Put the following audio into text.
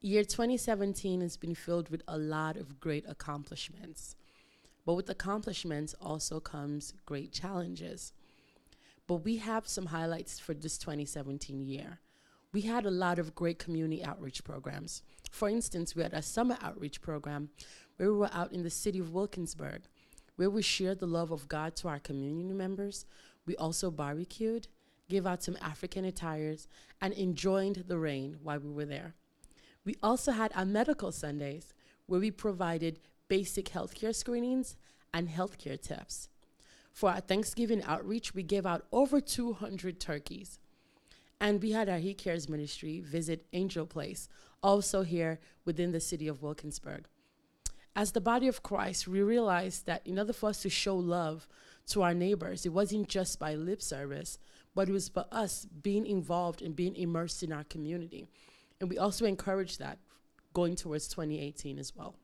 Year 2017 has been filled with a lot of great accomplishments. But with accomplishments also comes great challenges. But we have some highlights for this 2017 year. We had a lot of great community outreach programs. For instance, we had a summer outreach program where we were out in the city of Wilkinsburg, where we shared the love of God to our community members. We also barbecued, gave out some African attires, and enjoyed the rain while we were there. We also had our medical Sundays, where we provided basic healthcare screenings and healthcare tips. For our Thanksgiving outreach, we gave out over 200 turkeys. And we had our He Cares ministry visit Angel Place, also here within the city of Wilkinsburg. As the body of Christ, we realized that in order for us to show love to our neighbors, it wasn't just by lip service, but it was for us being involved and being immersed in our community. And we also encourage that going towards 2018 as well.